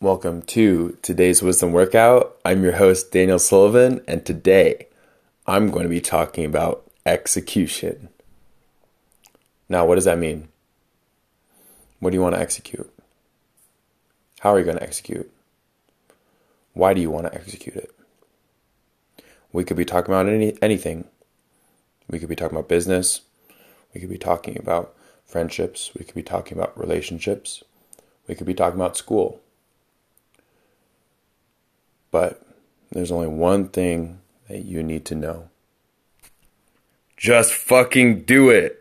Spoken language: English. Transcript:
Welcome to today's Wisdom Workout. I'm your host, Daniel Sullivan, and today I'm going to be talking about execution. Now, what does that mean? What do you want to execute? How are you going to execute? Why do you want to execute it? We could be talking about any, anything. We could be talking about business. We could be talking about friendships. We could be talking about relationships. We could be talking about school. But there's only one thing that you need to know. Just fucking do it.